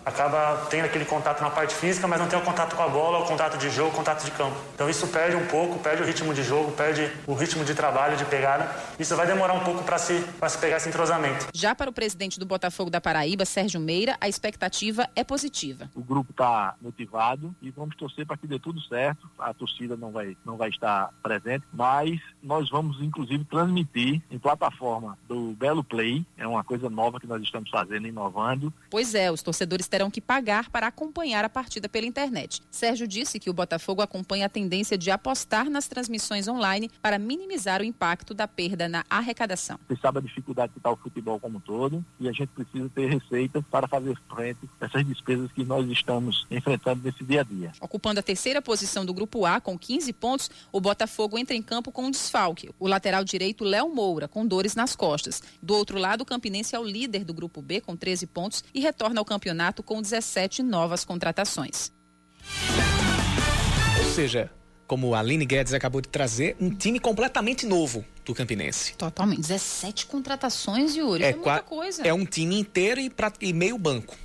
acaba tendo aquele contato na parte física, mas não tem o contato com a bola, o contato de jogo, o contato de campo. Então isso perde um pouco, perde o ritmo de jogo, perde o ritmo de trabalho, de pegada. Isso vai demorar um pouco para se, se pegar esse entrosamento. Já para o presidente do Botafogo da Paraíba, Sérgio Meira, a expectativa é positiva. O grupo está motivado e vamos torcer para que dê tudo certo. A torcida não vai, não vai estar presente, mas nós vamos inclusive transmitir em plataforma do Belo Play, é uma coisa nova que nós estamos fazendo, inovando. Pois é, os torcedores terão que pagar para acompanhar a partida pela internet. Sérgio disse que o Botafogo acompanha a tendência de apostar nas transmissões online para minimizar o impacto da perda na arrecadação. Você sabe a dificuldade que está o futebol como um todo e a gente precisa ter receitas para fazer frente a essas despesas que nós estamos enfrentando nesse dia a dia. Ocupando a terceira posição do Grupo A com 15 pontos, o Botafogo entra em campo com um desfalque. O lateral direito Léo Moura, com dores nas costas. Do outro lado, o Campinense é o líder do Grupo B com 13 pontos e retorna ao campeonato com 17 novas contratações. Ou seja, como a Aline Guedes acabou de trazer, um time completamente novo do Campinense. Totalmente. 17 contratações, Yuri. É, é muita coisa. É um time inteiro e, pra, e meio banco.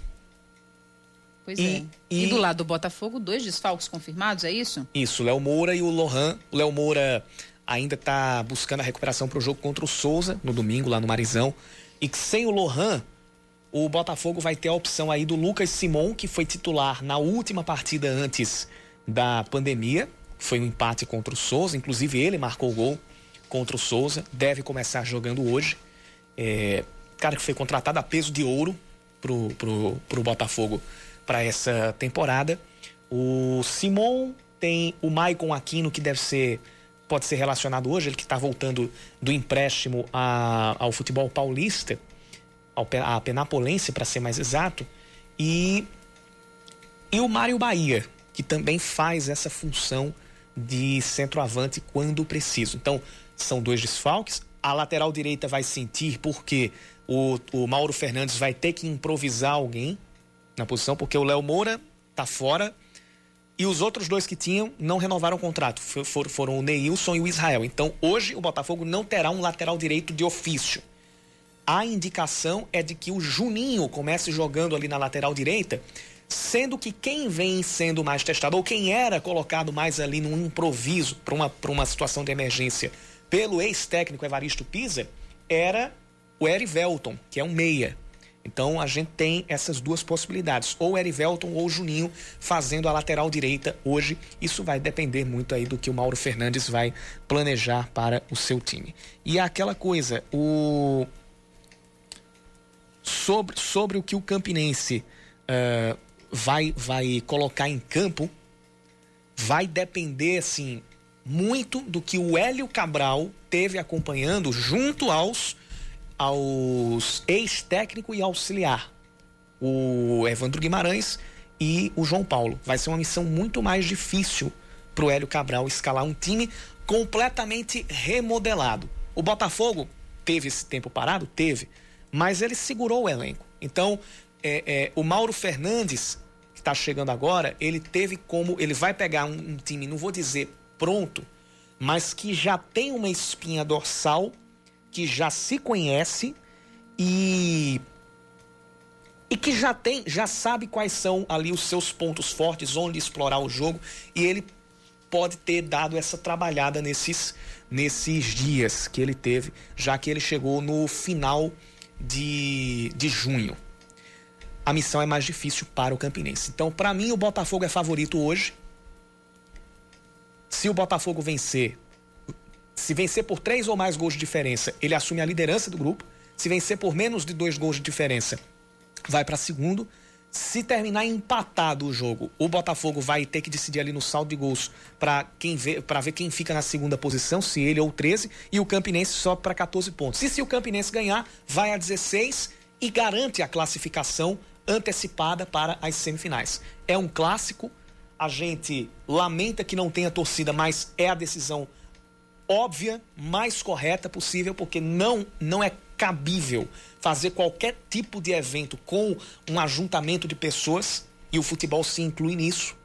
Pois e, é. E, e, do lado do Botafogo, dois desfalques confirmados, é isso? Isso, Léo Moura e o Lohan. O Léo Moura ainda está buscando a recuperação para o jogo contra o Souza, no domingo, lá no Marizão. E que sem o Lohan, o Botafogo vai ter a opção aí do Lucas Simon, que foi titular na última partida antes da pandemia. Foi um empate contra o Souza, inclusive ele marcou o gol contra o Souza, deve começar jogando hoje. É, cara que foi contratado a peso de ouro pro, pro, pro Botafogo para essa temporada. O Simon tem o Maicon Aquino, que deve ser pode ser relacionado hoje, ele que está voltando do empréstimo a, ao futebol paulista a Penapolense, para ser mais exato, e, e o Mário Bahia, que também faz essa função de centroavante quando preciso. Então, são dois desfalques. A lateral direita vai sentir porque o, o Mauro Fernandes vai ter que improvisar alguém na posição, porque o Léo Moura tá fora e os outros dois que tinham não renovaram o contrato. For, foram o Neilson e o Israel. Então, hoje, o Botafogo não terá um lateral direito de ofício a indicação é de que o Juninho comece jogando ali na lateral direita, sendo que quem vem sendo mais testado, ou quem era colocado mais ali num improviso para uma, uma situação de emergência pelo ex-técnico Evaristo Pisa, era o Erivelton, que é um meia. Então a gente tem essas duas possibilidades, ou Erivelton ou Juninho fazendo a lateral direita hoje. Isso vai depender muito aí do que o Mauro Fernandes vai planejar para o seu time. E aquela coisa, o sobre, sobre o que o Campinense uh, vai, vai colocar em campo vai depender, assim, muito do que o Hélio Cabral teve acompanhando junto aos, aos ex-técnico e auxiliar, o Evandro Guimarães e o João Paulo. Vai ser uma missão muito mais difícil para o Hélio Cabral escalar um time completamente remodelado. O Botafogo teve esse tempo parado? Teve mas ele segurou o elenco. Então, é, é, o Mauro Fernandes, que está chegando agora, ele teve como. Ele vai pegar um, um, time, não vou dizer pronto, mas que já tem uma espinha dorsal, que já se conhece e. E que já tem, já sabe quais são ali os seus pontos fortes, onde explorar o jogo, e ele pode ter dado essa trabalhada nesses, nesses dias que ele teve, já que ele chegou no final de, de junho. A missão é mais difícil para o Campinense. Então, para mim, o Botafogo é favorito hoje. Se o Botafogo vencer, se vencer por três ou mais gols de diferença, ele assume a liderança do grupo. Se vencer por menos de dois gols de diferença, vai para segundo. Se terminar empatado o jogo, o Botafogo vai ter que decidir ali no saldo de gols para quem vê, para ver quem fica na segunda posição, se ele ou 13, e o Campinense sobe para 14 pontos. E se o Campinense ganhar, vai a 16 e garante a classificação antecipada para as semifinais. É um clássico, a gente lamenta que não tenha torcida, mas é a decisão óbvia, mais correta possível, porque não não é cabível fazer qualquer tipo de evento com um ajuntamento de pessoas, e o futebol se inclui nisso.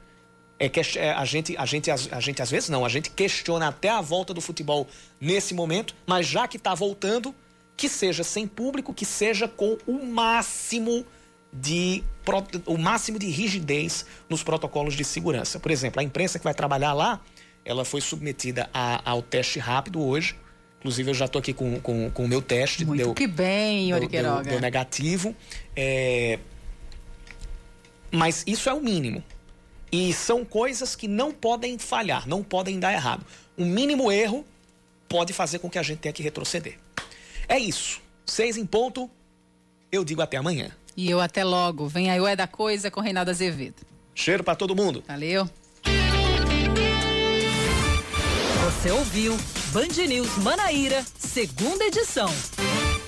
É que é, a gente, a gente, a, gente às vezes não, a gente questiona até a volta do futebol nesse momento, mas já que está voltando, que seja sem público, que seja com o máximo de o máximo de rigidez nos protocolos de segurança. Por exemplo, a imprensa que vai trabalhar lá, ela foi submetida a, ao teste rápido hoje. Inclusive, eu já estou aqui com, com, com, o meu teste. Muito deu, que bem, Yuri deu, deu, deu negativo. É... Mas isso é o mínimo. E são coisas que não podem falhar, não podem dar errado. Um mínimo erro pode fazer com que a gente tenha que retroceder. É isso. Seis em ponto. Eu digo até amanhã. E eu até logo. Vem aí o É da Coisa com Reinaldo Azevedo. Cheiro para todo mundo. Valeu. Você ouviu Band News Manaíra, segunda edição.